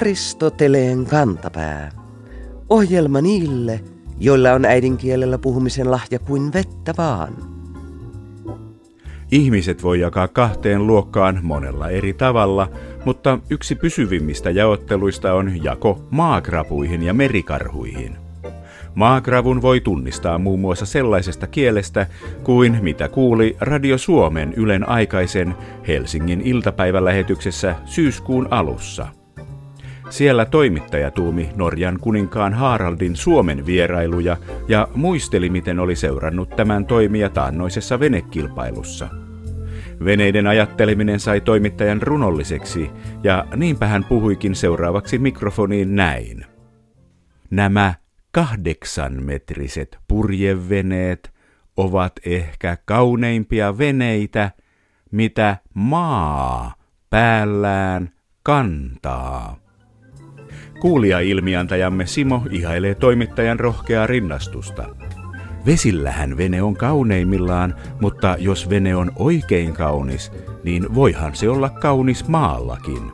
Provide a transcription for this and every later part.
Aristoteleen kantapää. Ohjelma niille, joilla on äidinkielellä puhumisen lahja kuin vettä vaan. Ihmiset voi jakaa kahteen luokkaan monella eri tavalla, mutta yksi pysyvimmistä jaotteluista on jako maakrapuihin ja merikarhuihin. Maagravun voi tunnistaa muun muassa sellaisesta kielestä kuin mitä kuuli Radio Suomen Ylen aikaisen Helsingin iltapäivälähetyksessä syyskuun alussa. Siellä toimittaja tuumi Norjan kuninkaan Haraldin Suomen vierailuja ja muisteli, miten oli seurannut tämän toimia taannoisessa venekilpailussa. Veneiden ajatteleminen sai toimittajan runolliseksi, ja niinpä hän puhuikin seuraavaksi mikrofoniin näin. Nämä kahdeksanmetriset purjeveneet ovat ehkä kauneimpia veneitä, mitä maa päällään kantaa. Kuulija-ilmiantajamme Simo ihailee toimittajan rohkeaa rinnastusta. Vesillähän vene on kauneimmillaan, mutta jos vene on oikein kaunis, niin voihan se olla kaunis maallakin.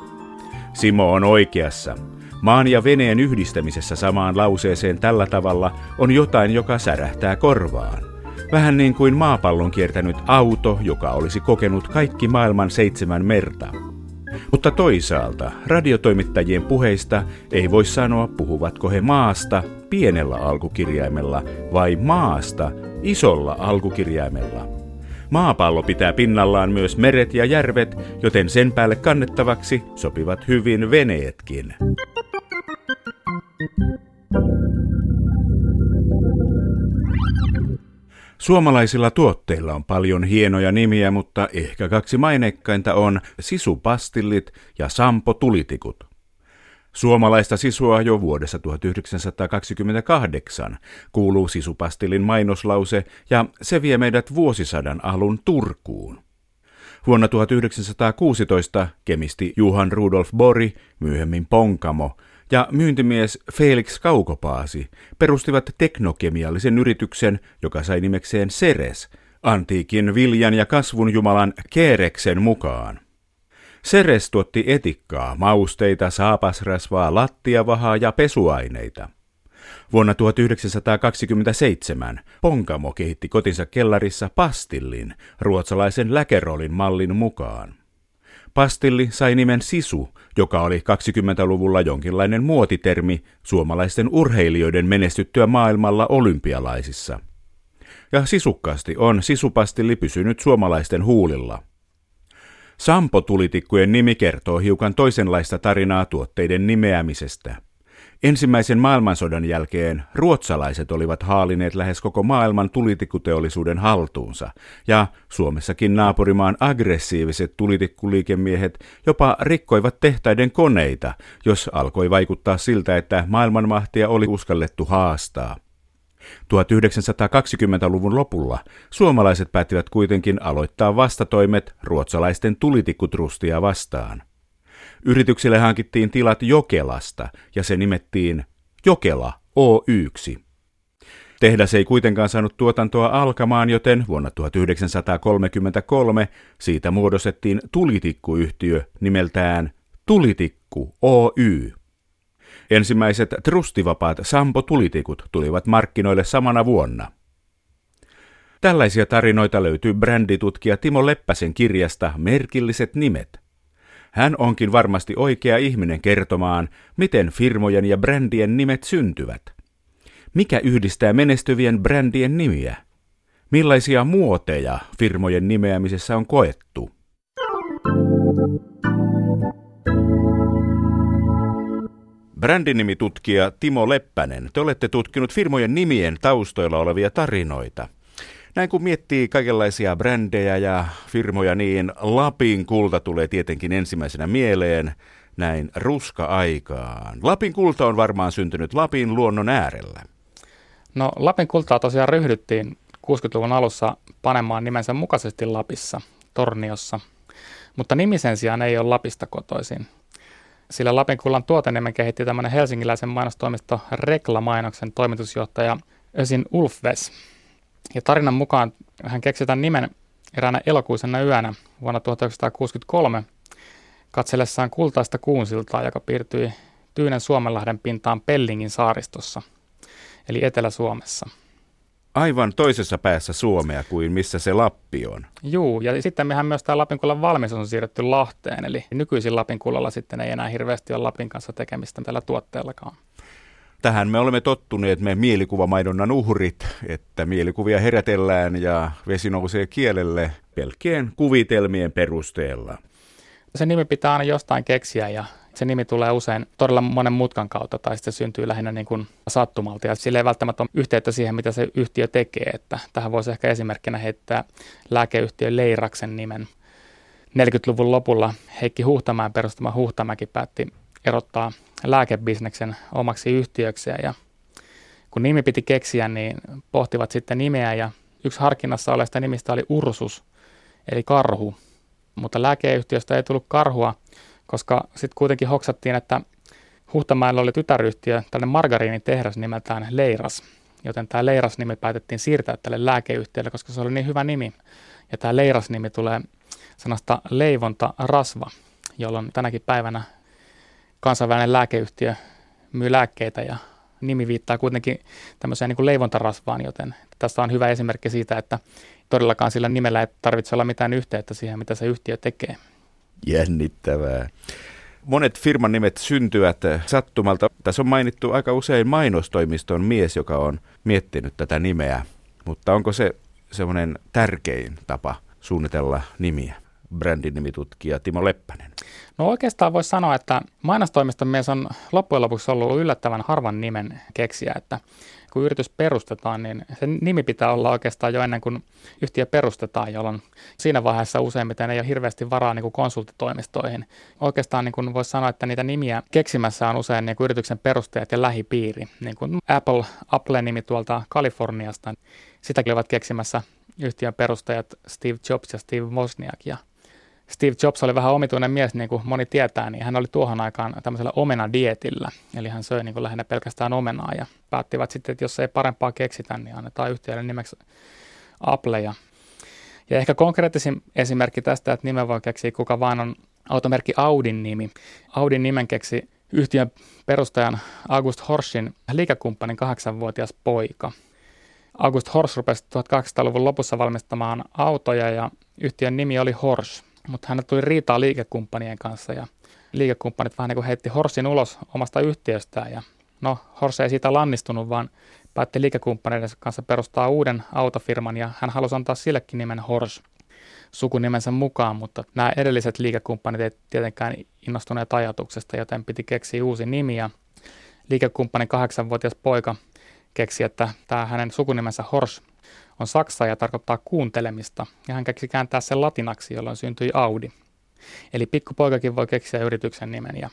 Simo on oikeassa. Maan ja veneen yhdistämisessä samaan lauseeseen tällä tavalla on jotain, joka särähtää korvaan. Vähän niin kuin maapallon kiertänyt auto, joka olisi kokenut kaikki maailman seitsemän merta. Mutta toisaalta radiotoimittajien puheista ei voi sanoa, puhuvatko he maasta pienellä alkukirjaimella vai maasta isolla alkukirjaimella. Maapallo pitää pinnallaan myös meret ja järvet, joten sen päälle kannettavaksi sopivat hyvin veneetkin. Suomalaisilla tuotteilla on paljon hienoja nimiä, mutta ehkä kaksi maineikkainta on sisupastillit ja sampo-tulitikut. Suomalaista sisua jo vuodessa 1928 kuuluu sisupastillin mainoslause ja se vie meidät vuosisadan alun Turkuun. Vuonna 1916 kemisti Juhan Rudolf Bori, myöhemmin Ponkamo, ja myyntimies Felix Kaukopaasi perustivat teknokemiallisen yrityksen, joka sai nimekseen Ceres, antiikin viljan ja kasvun jumalan Kereksen mukaan. Ceres tuotti etikkaa, mausteita, saapasrasvaa, lattiavahaa ja pesuaineita. Vuonna 1927 Ponkamo kehitti kotinsa kellarissa pastillin, ruotsalaisen läkerolin mallin mukaan. Pastilli sai nimen sisu, joka oli 20-luvulla jonkinlainen muotitermi suomalaisten urheilijoiden menestyttyä maailmalla olympialaisissa. Ja sisukkaasti on sisupastilli pysynyt suomalaisten huulilla. Sampo-tulitikkujen nimi kertoo hiukan toisenlaista tarinaa tuotteiden nimeämisestä. Ensimmäisen maailmansodan jälkeen ruotsalaiset olivat haalineet lähes koko maailman tulitikkuteollisuuden haltuunsa, ja Suomessakin naapurimaan aggressiiviset tulitikkuliikemiehet jopa rikkoivat tehtaiden koneita, jos alkoi vaikuttaa siltä, että maailmanmahtia oli uskallettu haastaa. 1920-luvun lopulla suomalaiset päättivät kuitenkin aloittaa vastatoimet ruotsalaisten tulitikkutrustia vastaan. Yritykselle hankittiin tilat Jokelasta ja se nimettiin Jokela Oyksi. Tehdas ei kuitenkaan saanut tuotantoa alkamaan, joten vuonna 1933 siitä muodostettiin tulitikkuyhtiö nimeltään Tulitikku Oy. Ensimmäiset trustivapaat Sampo-tulitikut tulivat markkinoille samana vuonna. Tällaisia tarinoita löytyy bränditutkija Timo Leppäsen kirjasta Merkilliset nimet – hän onkin varmasti oikea ihminen kertomaan, miten firmojen ja brändien nimet syntyvät. Mikä yhdistää menestyvien brändien nimiä? Millaisia muoteja firmojen nimeämisessä on koettu? Brändinimitutkija Timo Leppänen, te olette tutkinut firmojen nimien taustoilla olevia tarinoita. Näin kun miettii kaikenlaisia brändejä ja firmoja, niin Lapin kulta tulee tietenkin ensimmäisenä mieleen näin ruska-aikaan. Lapin kulta on varmaan syntynyt Lapin luonnon äärellä. No Lapin kultaa tosiaan ryhdyttiin 60-luvun alussa panemaan nimensä mukaisesti Lapissa, Torniossa. Mutta nimi sen sijaan ei ole Lapista kotoisin. Sillä Lapin kullan tuoteniemen kehitti tämmöinen helsingiläisen mainostoimisto Rekla-mainoksen toimitusjohtaja Ösin Ulfves. Ja tarinan mukaan hän keksi tämän nimen eräänä elokuisena yönä vuonna 1963 katsellessaan kultaista kuunsiltaa, joka piirtyi Tyynen Suomenlahden pintaan Pellingin saaristossa, eli Etelä-Suomessa. Aivan toisessa päässä Suomea kuin missä se Lappi on. Juu, ja sitten mehän myös tämä Lapinkullan valmis on siirretty Lahteen, eli nykyisin Lapinkullalla sitten ei enää hirveästi ole Lapin kanssa tekemistä tällä tuotteellakaan. Tähän me olemme tottuneet, me mielikuvamaidonnan uhrit, että mielikuvia herätellään ja vesi nousee kielelle pelkkien kuvitelmien perusteella. Se nimi pitää aina jostain keksiä ja se nimi tulee usein todella monen mutkan kautta tai sitten se syntyy lähinnä niin kuin sattumalta ja sillä ei välttämättä ole yhteyttä siihen, mitä se yhtiö tekee. Että tähän voisi ehkä esimerkkinä heittää lääkeyhtiö Leiraksen nimen. 40-luvun lopulla Heikki Huhtamäen perustama Huhtamäki päätti erottaa lääkebisneksen omaksi yhtiökseen ja kun nimi piti keksiä, niin pohtivat sitten nimeä ja yksi harkinnassa olevista nimistä oli Ursus, eli karhu. Mutta lääkeyhtiöstä ei tullut karhua, koska sitten kuitenkin hoksattiin, että Huhtamäellä oli tytäryhtiö, tällainen margariinitehdas nimeltään Leiras, joten tämä Leiras-nimi päätettiin siirtää tälle lääkeyhtiölle, koska se oli niin hyvä nimi. Ja tämä Leiras-nimi tulee sanasta leivonta rasva, jolloin tänäkin päivänä kansainvälinen lääkeyhtiö myy lääkkeitä ja nimi viittaa kuitenkin tämmöiseen niin kuin leivontarasvaan, joten tässä on hyvä esimerkki siitä, että todellakaan sillä nimellä ei tarvitse olla mitään yhteyttä siihen, mitä se yhtiö tekee. Jännittävää. Monet firman nimet syntyvät sattumalta. Tässä on mainittu aika usein mainostoimiston mies, joka on miettinyt tätä nimeä. Mutta onko se semmoinen tärkein tapa suunnitella nimiä? Brändin nimitutkija Timo Leppänen. No oikeastaan voisi sanoa, että mainostoimiston mies on loppujen lopuksi ollut yllättävän harvan nimen keksiä, että kun yritys perustetaan, niin se nimi pitää olla oikeastaan jo ennen kuin yhtiö perustetaan, jolloin siinä vaiheessa useimmiten ei ole hirveästi varaa niin kuin konsulttitoimistoihin. Oikeastaan niin kuin voisi sanoa, että niitä nimiä keksimässä on usein niin kuin yrityksen perusteet ja lähipiiri. Niin kuin Apple, Apple-nimi tuolta Kaliforniasta, sitäkin ovat keksimässä yhtiön perustajat Steve Jobs ja Steve Wozniak ja Steve Jobs oli vähän omituinen mies, niin kuin moni tietää, niin hän oli tuohon aikaan tämmöisellä omenadietillä. Eli hän söi niin kuin lähinnä pelkästään omenaa ja päättivät sitten, että jos ei parempaa keksitä, niin annetaan yhtiölle nimeksi Apple. Ja, ja ehkä konkreettisin esimerkki tästä, että nimen voi keksiä kuka vaan on automerkki Audin nimi. Audin nimen keksi yhtiön perustajan August Horschin liikekumppanin kahdeksanvuotias poika. August Horsch rupesi 1800-luvun lopussa valmistamaan autoja ja yhtiön nimi oli Horsch mutta hän tuli riitaa liikekumppanien kanssa ja liikekumppanit vähän niin kuin heitti Horsin ulos omasta yhtiöstään ja no Hors ei siitä lannistunut, vaan päätti liikekumppaneiden kanssa perustaa uuden autofirman ja hän halusi antaa sillekin nimen Hors sukunimensä mukaan, mutta nämä edelliset liikekumppanit ei tietenkään innostuneet ajatuksesta, joten piti keksiä uusi nimi ja liikekumppanin kahdeksanvuotias poika keksi, että tämä hänen sukunimensä Hors on saksa ja tarkoittaa kuuntelemista, ja hän keksi kääntää sen latinaksi, jolloin syntyi Audi. Eli pikkupoikakin voi keksiä yrityksen nimen, ja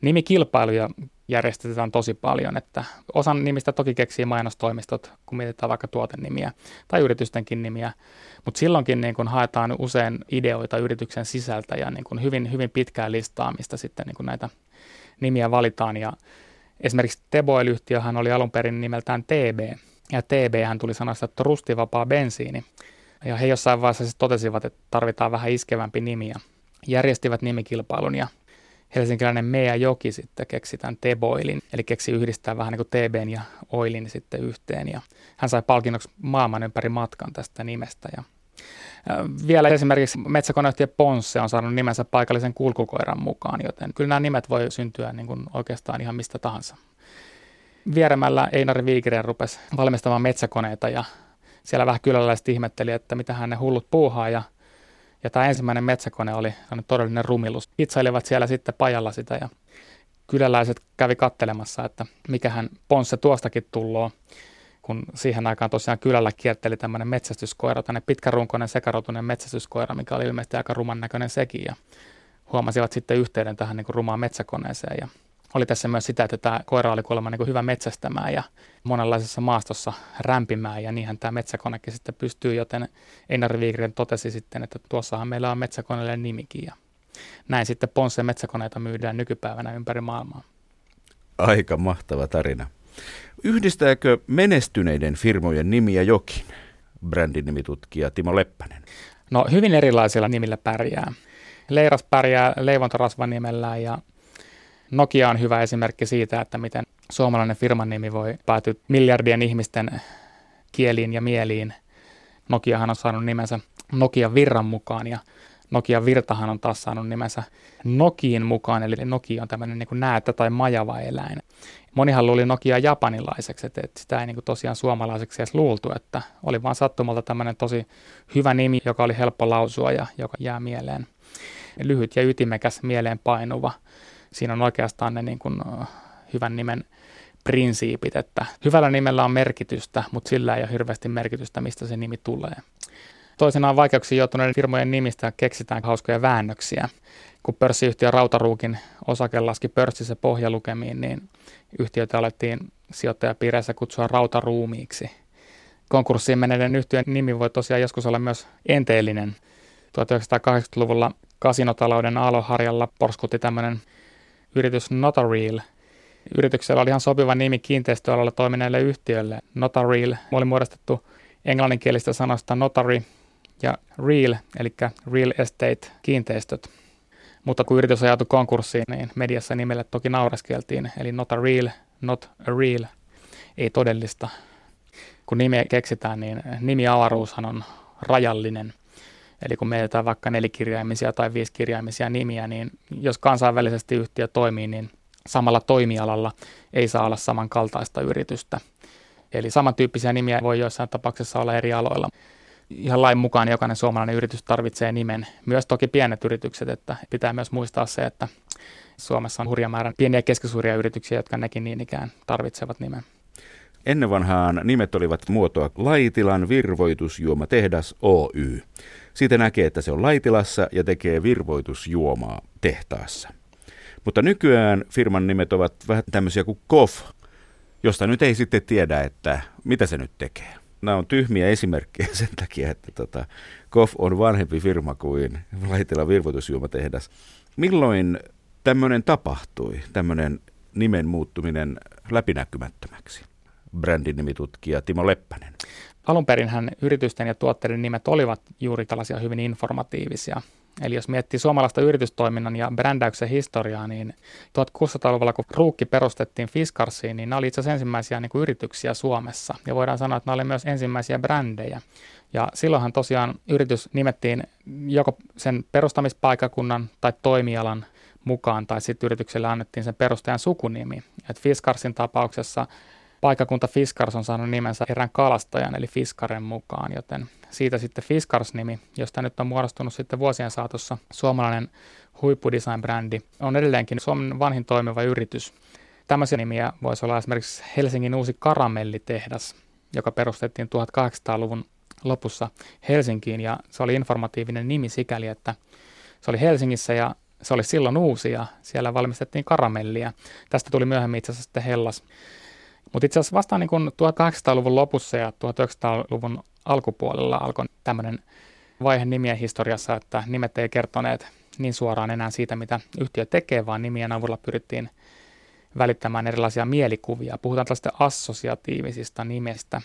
nimikilpailuja järjestetään tosi paljon, että osan nimistä toki keksii mainostoimistot, kun mietitään vaikka tuotennimiä tai yritystenkin nimiä, mutta silloinkin niin kun haetaan usein ideoita yrityksen sisältä ja niin kun hyvin, hyvin pitkää listaa, mistä sitten niin kun näitä nimiä valitaan, ja esimerkiksi Teboil-yhtiöhän oli alun perin nimeltään TB, ja TB hän tuli sanasta, että rustivapaa bensiini. Ja he jossain vaiheessa siis totesivat, että tarvitaan vähän iskevämpi nimi ja järjestivät nimikilpailun ja helsinkiläinen Mea Joki sitten keksi tämän Teboilin, eli keksi yhdistää vähän niin kuin TBn ja Oilin sitten yhteen. Ja hän sai palkinnoksi maailman ympäri matkan tästä nimestä. Ja vielä esimerkiksi metsäkoneyhtiö Ponsse on saanut nimensä paikallisen kulkukoiran mukaan, joten kyllä nämä nimet voi syntyä niin kuin oikeastaan ihan mistä tahansa vieremällä Einari Viikireen rupesi valmistamaan metsäkoneita ja siellä vähän kyläläiset ihmetteli, että mitä hän ne hullut puuhaa ja, ja tämä ensimmäinen metsäkone oli todellinen rumilus. Itsailivat siellä sitten pajalla sitä ja kyläläiset kävi kattelemassa, että mikähän ponsse tuostakin tulloo, kun siihen aikaan tosiaan kylällä kierteli tämmöinen metsästyskoira, tänne pitkärunkoinen sekarotunen metsästyskoira, mikä oli ilmeisesti aika ruman näköinen sekin ja huomasivat sitten yhteyden tähän niin kuin rumaan metsäkoneeseen ja oli tässä myös sitä, että tämä koira oli kuulemma niin hyvä metsästämään ja monenlaisessa maastossa rämpimään ja niinhän tämä metsäkonekin sitten pystyy, joten Einar Viikren totesi sitten, että tuossahan meillä on metsäkoneelle nimikin ja näin sitten Ponsse metsäkoneita myydään nykypäivänä ympäri maailmaa. Aika mahtava tarina. Yhdistääkö menestyneiden firmojen nimiä jokin? Brändinimitutkija Timo Leppänen. No hyvin erilaisilla nimillä pärjää. Leiras pärjää leivontarasvan nimellä ja Nokia on hyvä esimerkki siitä, että miten suomalainen firman nimi voi päätyä miljardien ihmisten kieliin ja mieliin. Nokiahan on saanut nimensä Nokia Virran mukaan ja Nokia Virtahan on taas saanut nimensä Nokiin mukaan, eli Nokia on tämmöinen niin näätä tai majava eläin. Monihan luuli Nokia japanilaiseksi, että, että sitä ei niin tosiaan suomalaiseksi edes luultu, että oli vaan sattumalta tämmöinen tosi hyvä nimi, joka oli helppo lausua ja joka jää mieleen. Lyhyt ja ytimekäs, mieleen painuva. Siinä on oikeastaan ne niin kuin, hyvän nimen prinsiipit, että hyvällä nimellä on merkitystä, mutta sillä ei ole hirveästi merkitystä, mistä se nimi tulee. Toisenaan vaikeuksiin joutuneiden firmojen nimistä keksitään hauskoja väännöksiä. Kun pörssiyhtiö Rautaruukin osake laski pörssissä pohjalukemiin, niin yhtiötä alettiin sijoittajapiireissä kutsua rautaruumiiksi. Konkurssiin menneiden yhtiön nimi voi tosiaan joskus olla myös enteellinen. 1980-luvulla kasinotalouden aaloharjalla porskutti tämmöinen yritys Notareal. Yrityksellä oli ihan sopiva nimi kiinteistöalalla toimineelle yhtiölle. Notareal oli muodostettu englanninkielistä sanasta notary ja real, eli real estate kiinteistöt. Mutta kun yritys ajautui konkurssiin, niin mediassa nimelle toki naureskeltiin, eli not a real, not a real, ei todellista. Kun nimi keksitään, niin nimiavaruushan on rajallinen. Eli kun mietitään vaikka nelikirjaimisia tai viisikirjaimisia nimiä, niin jos kansainvälisesti yhtiö toimii, niin samalla toimialalla ei saa olla samankaltaista yritystä. Eli samantyyppisiä nimiä voi joissain tapauksessa olla eri aloilla ihan lain mukaan jokainen suomalainen yritys tarvitsee nimen. Myös toki pienet yritykset, että pitää myös muistaa se, että Suomessa on hurja määrä pieniä ja keskisuuria yrityksiä, jotka nekin niin ikään tarvitsevat nimen. Ennen vanhaan nimet olivat muotoa Laitilan virvoitusjuomatehdas Oy. Siitä näkee, että se on Laitilassa ja tekee virvoitusjuomaa tehtaassa. Mutta nykyään firman nimet ovat vähän tämmöisiä kuin KOF, josta nyt ei sitten tiedä, että mitä se nyt tekee nämä on tyhmiä esimerkkejä sen takia, että tota, KOF on vanhempi firma kuin Laitila virvoitusjuomatehdas. Milloin tämmöinen tapahtui, tämmöinen nimen muuttuminen läpinäkymättömäksi? Brändin nimitutkija Timo Leppänen. Alun hän yritysten ja tuotteiden nimet olivat juuri tällaisia hyvin informatiivisia. Eli jos miettii suomalaista yritystoiminnan ja brändäyksen historiaa, niin 1600-luvulla, kun Ruukki perustettiin Fiskarsiin, niin nämä oli itse asiassa ensimmäisiä niin kuin yrityksiä Suomessa. Ja voidaan sanoa, että nämä oli myös ensimmäisiä brändejä. Ja silloinhan tosiaan yritys nimettiin joko sen perustamispaikakunnan tai toimialan mukaan, tai sitten yritykselle annettiin sen perustajan sukunimi. Et Fiskarsin tapauksessa paikakunta Fiskars on saanut nimensä erään kalastajan, eli Fiskaren mukaan, joten siitä sitten Fiskars-nimi, josta nyt on muodostunut sitten vuosien saatossa suomalainen huippudesign-brändi, on edelleenkin Suomen vanhin toimiva yritys. Tämmöisiä nimiä voisi olla esimerkiksi Helsingin uusi karamellitehdas, joka perustettiin 1800-luvun lopussa Helsinkiin ja se oli informatiivinen nimi sikäli, että se oli Helsingissä ja se oli silloin uusi ja siellä valmistettiin karamellia. Tästä tuli myöhemmin itse asiassa sitten Hellas. Mutta itse asiassa vasta niin 1800-luvun lopussa ja 1900-luvun alkupuolella alkoi tämmöinen vaihe nimien historiassa, että nimet ei kertoneet niin suoraan enää siitä, mitä yhtiö tekee, vaan nimien avulla pyrittiin välittämään erilaisia mielikuvia. Puhutaan tällaista assosiatiivisista nimistä.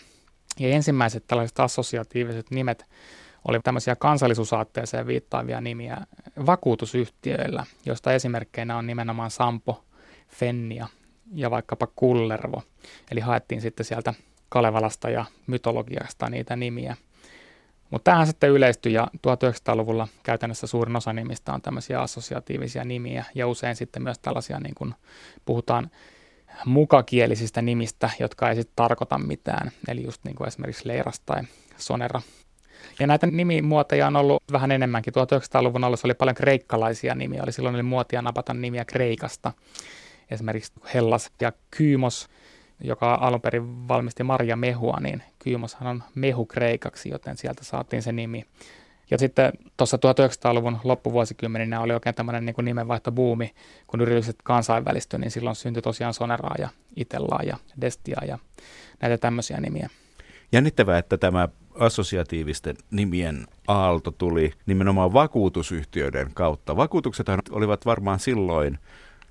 Ja ensimmäiset tällaiset assosiatiiviset nimet oli tämmöisiä kansallisuusaatteeseen viittaavia nimiä vakuutusyhtiöillä, joista esimerkkeinä on nimenomaan Sampo, Fennia ja vaikkapa Kullervo. Eli haettiin sitten sieltä Kalevalasta ja mytologiasta niitä nimiä. Mutta tähän sitten yleistyi ja 1900-luvulla käytännössä suurin osa nimistä on tämmöisiä assosiatiivisia nimiä ja usein sitten myös tällaisia niin kuin puhutaan mukakielisistä nimistä, jotka ei sitten tarkoita mitään. Eli just niin kuin esimerkiksi Leiras tai Sonera. Ja näitä nimimuotoja on ollut vähän enemmänkin. 1900-luvun alussa oli paljon kreikkalaisia nimiä. Oli silloin oli muotia napata nimiä Kreikasta. Esimerkiksi Hellas ja Kyymos – joka alun perin valmisti Marja Mehua, niin Kyymoshan on mehu kreikaksi, joten sieltä saatiin se nimi. Ja sitten tuossa 1900-luvun loppuvuosikymmeninä oli oikein tämmöinen niin nimenvaihtobuumi, kun yritykset kansainvälistyi, niin silloin syntyi tosiaan Soneraa ja Itellaa ja Destia ja näitä tämmöisiä nimiä. Jännittävää, että tämä assosiatiivisten nimien aalto tuli nimenomaan vakuutusyhtiöiden kautta. Vakuutuksethan olivat varmaan silloin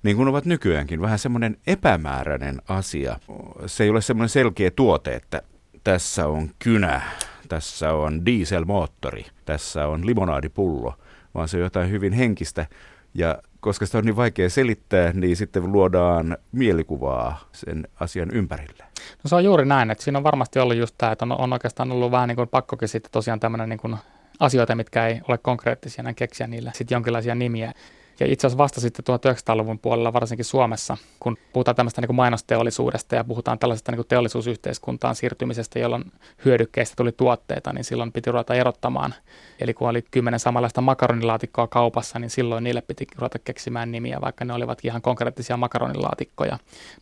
niin kuin ovat nykyäänkin, vähän semmoinen epämääräinen asia. Se ei ole semmoinen selkeä tuote, että tässä on kynä, tässä on dieselmoottori, tässä on limonaadipullo, vaan se on jotain hyvin henkistä. Ja koska sitä on niin vaikea selittää, niin sitten luodaan mielikuvaa sen asian ympärille. No se on juuri näin, että siinä on varmasti ollut just tämä, että on, on oikeastaan ollut vähän niin kuin pakkokin sitten tosiaan tämmöinen niin kuin asioita, mitkä ei ole konkreettisia, näin keksiä niille sitten jonkinlaisia nimiä. Ja itse asiassa vasta sitten 1900-luvun puolella, varsinkin Suomessa, kun puhutaan tämmöistä niin mainosteollisuudesta ja puhutaan tällaisesta niin teollisuusyhteiskuntaan siirtymisestä, jolloin hyödykkeistä tuli tuotteita, niin silloin piti ruveta erottamaan. Eli kun oli kymmenen samanlaista makaronilaatikkoa kaupassa, niin silloin niille piti ruveta keksimään nimiä, vaikka ne olivat ihan konkreettisia makaronilaatikkoja.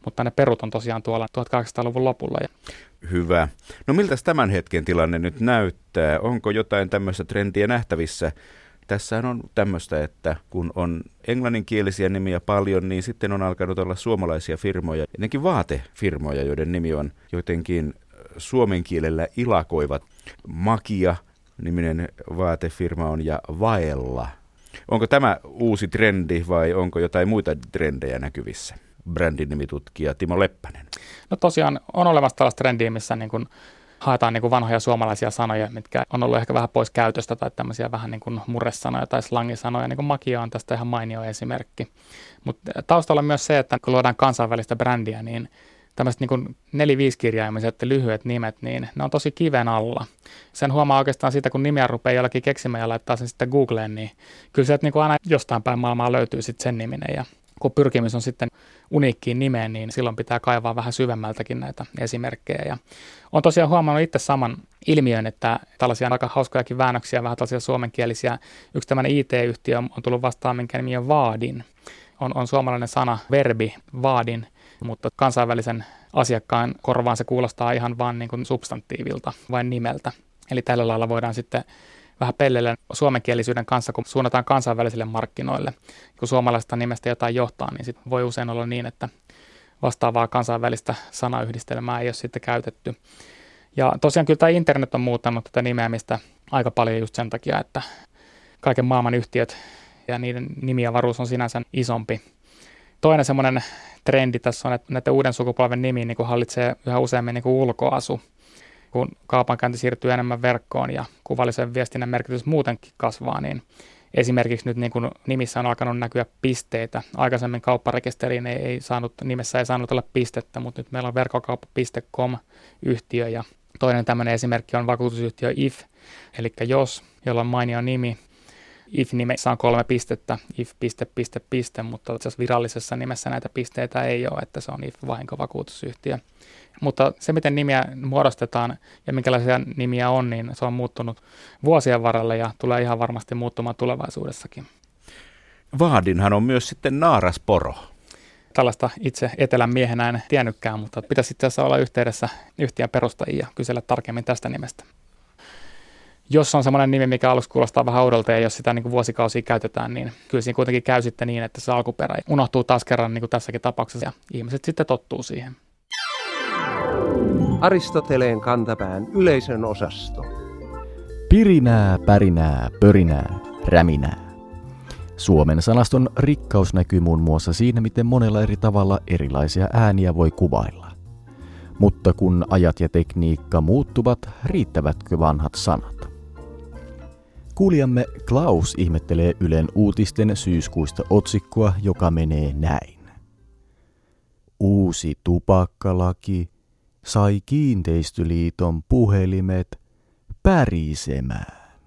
Mutta ne perut on tosiaan tuolla 1800-luvun lopulla. Hyvä. No miltä tämän hetken tilanne nyt näyttää? Onko jotain tämmöistä trendiä nähtävissä? Tässä on tämmöistä, että kun on englanninkielisiä nimiä paljon, niin sitten on alkanut olla suomalaisia firmoja, etenkin vaatefirmoja, joiden nimi on jotenkin suomen kielellä ilakoivat. Makia niminen vaatefirma on ja Vaella. Onko tämä uusi trendi vai onko jotain muita trendejä näkyvissä? Brändinimitutkija Timo Leppänen. No tosiaan on olemassa tällaista trendiä, missä niin kuin haetaan niin kuin vanhoja suomalaisia sanoja, mitkä on ollut ehkä vähän pois käytöstä tai tämmöisiä vähän niin kuin murresanoja tai slangisanoja, niin kuin makia on tästä ihan mainio esimerkki. Mutta taustalla on myös se, että kun luodaan kansainvälistä brändiä, niin tämmöiset niin neli-viisikirjaimiset lyhyet nimet, niin ne on tosi kiven alla. Sen huomaa oikeastaan siitä, kun nimiä rupeaa jollakin keksimään ja laittaa sen sitten Googleen, niin kyllä sieltä niin kuin aina jostain päin maailmaa löytyy sitten sen niminen. Ja kun pyrkimys on sitten uniikkiin nimeen, niin silloin pitää kaivaa vähän syvemmältäkin näitä esimerkkejä. Ja on tosiaan huomannut itse saman ilmiön, että tällaisia aika hauskojakin väännöksiä, vähän tällaisia suomenkielisiä. Yksi tämmöinen IT-yhtiö on tullut vastaan, minkä nimi on Vaadin. On, on suomalainen sana, verbi, vaadin, mutta kansainvälisen asiakkaan korvaan se kuulostaa ihan vaan niin kuin substantiivilta, vain nimeltä. Eli tällä lailla voidaan sitten vähän pellellä suomenkielisyyden kanssa, kun suunnataan kansainvälisille markkinoille. Kun suomalaisesta nimestä jotain johtaa, niin sit voi usein olla niin, että vastaavaa kansainvälistä sanayhdistelmää ei ole sitten käytetty. Ja tosiaan kyllä tämä internet on muuttanut tätä nimeämistä aika paljon just sen takia, että kaiken maailman yhtiöt ja niiden nimiavaruus on sinänsä isompi. Toinen semmoinen trendi tässä on, että näiden uuden sukupolven nimiin niin hallitsee yhä useammin niin ulkoasu kun kaupankäynti siirtyy enemmän verkkoon ja kuvallisen viestinnän merkitys muutenkin kasvaa, niin esimerkiksi nyt niin kuin nimissä on alkanut näkyä pisteitä. Aikaisemmin kaupparekisteriin ei, ei saanut, nimessä ei saanut olla pistettä, mutta nyt meillä on verkkokauppa.com-yhtiö ja toinen tämmöinen esimerkki on vakuutusyhtiö IF, eli jos, jolla on mainio nimi, if-nimessä on kolme pistettä, if, piste, piste, piste, mutta itse virallisessa nimessä näitä pisteitä ei ole, että se on if-vahinkovakuutusyhtiö. Mutta se, miten nimiä muodostetaan ja minkälaisia nimiä on, niin se on muuttunut vuosien varrella ja tulee ihan varmasti muuttumaan tulevaisuudessakin. Vaadinhan on myös sitten naarasporo. Tällaista itse etelän miehenä en tiennytkään, mutta pitäisi itse asiassa olla yhteydessä yhtiön perustajia ja kysellä tarkemmin tästä nimestä. Jos on semmoinen nimi, mikä aluksi kuulostaa vähän oudolta ja jos sitä niin kuin vuosikausia käytetään, niin kyllä siinä kuitenkin käy sitten niin, että se alkuperä unohtuu taas kerran niin kuin tässäkin tapauksessa ja ihmiset sitten tottuu siihen. Aristoteleen kantapään yleisön osasto. Pirinää, pärinää, pörinää, räminää. Suomen sanaston rikkaus näkyy muun muassa siinä, miten monella eri tavalla erilaisia ääniä voi kuvailla. Mutta kun ajat ja tekniikka muuttuvat, riittävätkö vanhat sanat? Kuulijamme Klaus ihmettelee Ylen uutisten syyskuista otsikkoa, joka menee näin. Uusi tupakkalaki sai kiinteistöliiton puhelimet pärisemään.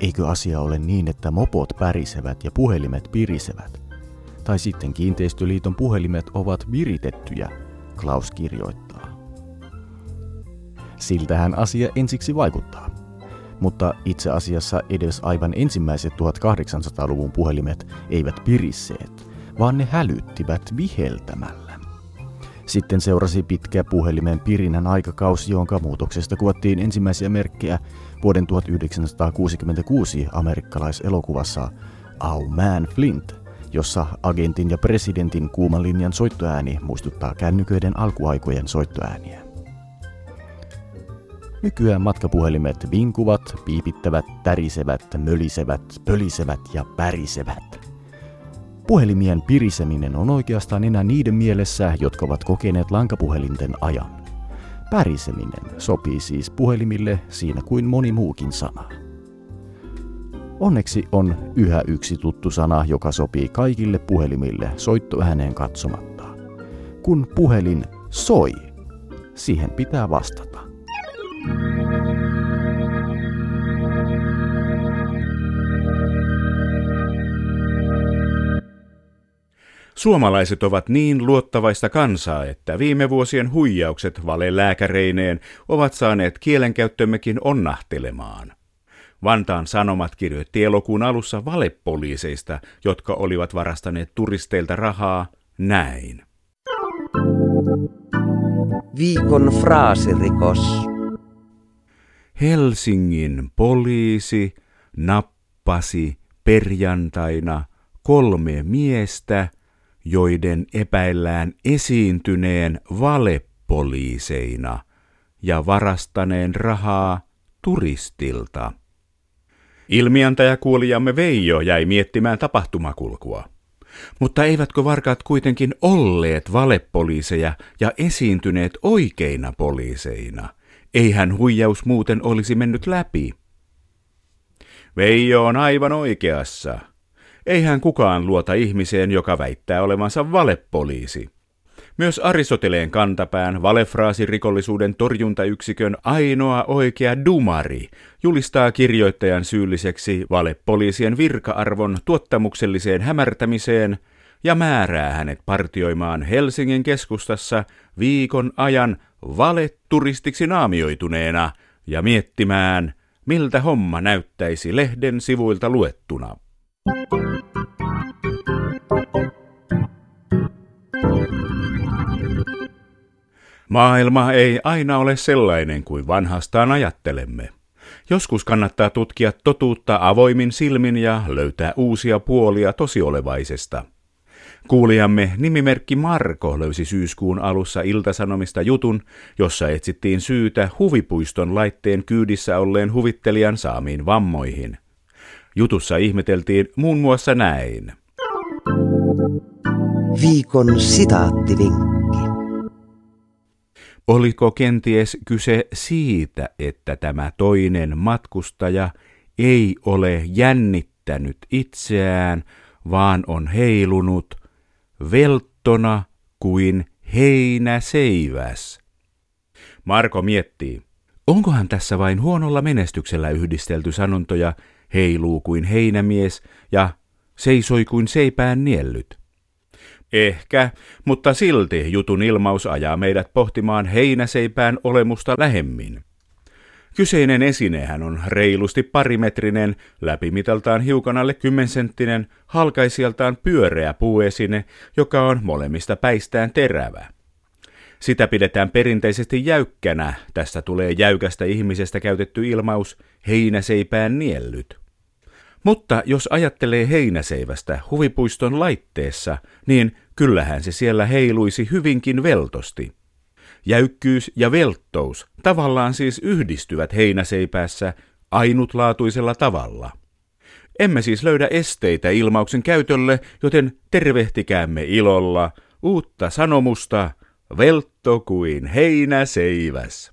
Eikö asia ole niin, että mopot pärisevät ja puhelimet pirisevät? Tai sitten kiinteistöliiton puhelimet ovat viritettyjä, Klaus kirjoittaa. Siltähän asia ensiksi vaikuttaa. Mutta itse asiassa edes aivan ensimmäiset 1800-luvun puhelimet eivät pirisseet, vaan ne hälyttivät viheltämällä. Sitten seurasi pitkä puhelimen pirinän aikakausi, jonka muutoksesta kuvattiin ensimmäisiä merkkejä vuoden 1966 amerikkalaiselokuvassa Au Man Flint, jossa agentin ja presidentin kuuman linjan soittoääni muistuttaa kännyköiden alkuaikojen soittoääniä. Nykyään matkapuhelimet vinkuvat, piipittävät, tärisevät, mölisevät, pölisevät ja pärisevät. Puhelimien piriseminen on oikeastaan enää niiden mielessä, jotka ovat kokeneet lankapuhelinten ajan. Päriseminen sopii siis puhelimille siinä kuin moni muukin sana. Onneksi on yhä yksi tuttu sana, joka sopii kaikille puhelimille soittoääneen katsomatta. Kun puhelin soi, siihen pitää vastata. Suomalaiset ovat niin luottavaista kansaa, että viime vuosien huijaukset valelääkäreineen ovat saaneet kielenkäyttömmekin onnahtelemaan. Vantaan Sanomat kirjoitti elokuun alussa valepoliiseista, jotka olivat varastaneet turisteilta rahaa näin. Viikon fraasirikos. Helsingin poliisi nappasi perjantaina kolme miestä, joiden epäillään esiintyneen valepoliiseina ja varastaneen rahaa turistilta. Ilmiantajakuulijamme Veijo jäi miettimään tapahtumakulkua. Mutta eivätkö varkaat kuitenkin olleet valepoliiseja ja esiintyneet oikeina poliiseina? Eihän huijaus muuten olisi mennyt läpi. Veijo on aivan oikeassa. Eihän kukaan luota ihmiseen, joka väittää olevansa valepoliisi. Myös Aristoteleen kantapään valefraasirikollisuuden torjuntayksikön ainoa oikea dumari julistaa kirjoittajan syylliseksi valepoliisien virka-arvon tuottamukselliseen hämärtämiseen ja määrää hänet partioimaan Helsingin keskustassa viikon ajan valeturistiksi naamioituneena ja miettimään, miltä homma näyttäisi lehden sivuilta luettuna. Maailma ei aina ole sellainen kuin vanhastaan ajattelemme. Joskus kannattaa tutkia totuutta avoimin silmin ja löytää uusia puolia tosiolevaisesta. Kuulijamme nimimerkki Marko löysi syyskuun alussa Iltasanomista jutun, jossa etsittiin syytä huvipuiston laitteen kyydissä olleen huvittelijan saamiin vammoihin. Jutussa ihmeteltiin muun muassa näin. Viikon sitaattivinkki. Oliko kenties kyse siitä, että tämä toinen matkustaja ei ole jännittänyt itseään, vaan on heilunut velttona kuin heinäseiväs? Marko miettii, onkohan tässä vain huonolla menestyksellä yhdistelty sanontoja heiluu kuin heinämies ja seisoi kuin seipään niellyt? Ehkä, mutta silti jutun ilmaus ajaa meidät pohtimaan heinäseipään olemusta lähemmin. Kyseinen esinehän on reilusti parimetrinen, läpimitaltaan hiukan alle kymmensenttinen, halkaisijaltaan pyöreä puuesine, joka on molemmista päistään terävä. Sitä pidetään perinteisesti jäykkänä, tästä tulee jäykästä ihmisestä käytetty ilmaus heinäseipään niellyt. Mutta jos ajattelee heinäseivästä huvipuiston laitteessa, niin kyllähän se siellä heiluisi hyvinkin veltosti. Jäykkyys ja velttous tavallaan siis yhdistyvät heinäseipäässä ainutlaatuisella tavalla. Emme siis löydä esteitä ilmauksen käytölle, joten tervehtikäämme ilolla uutta sanomusta, veltto kuin heinäseiväs.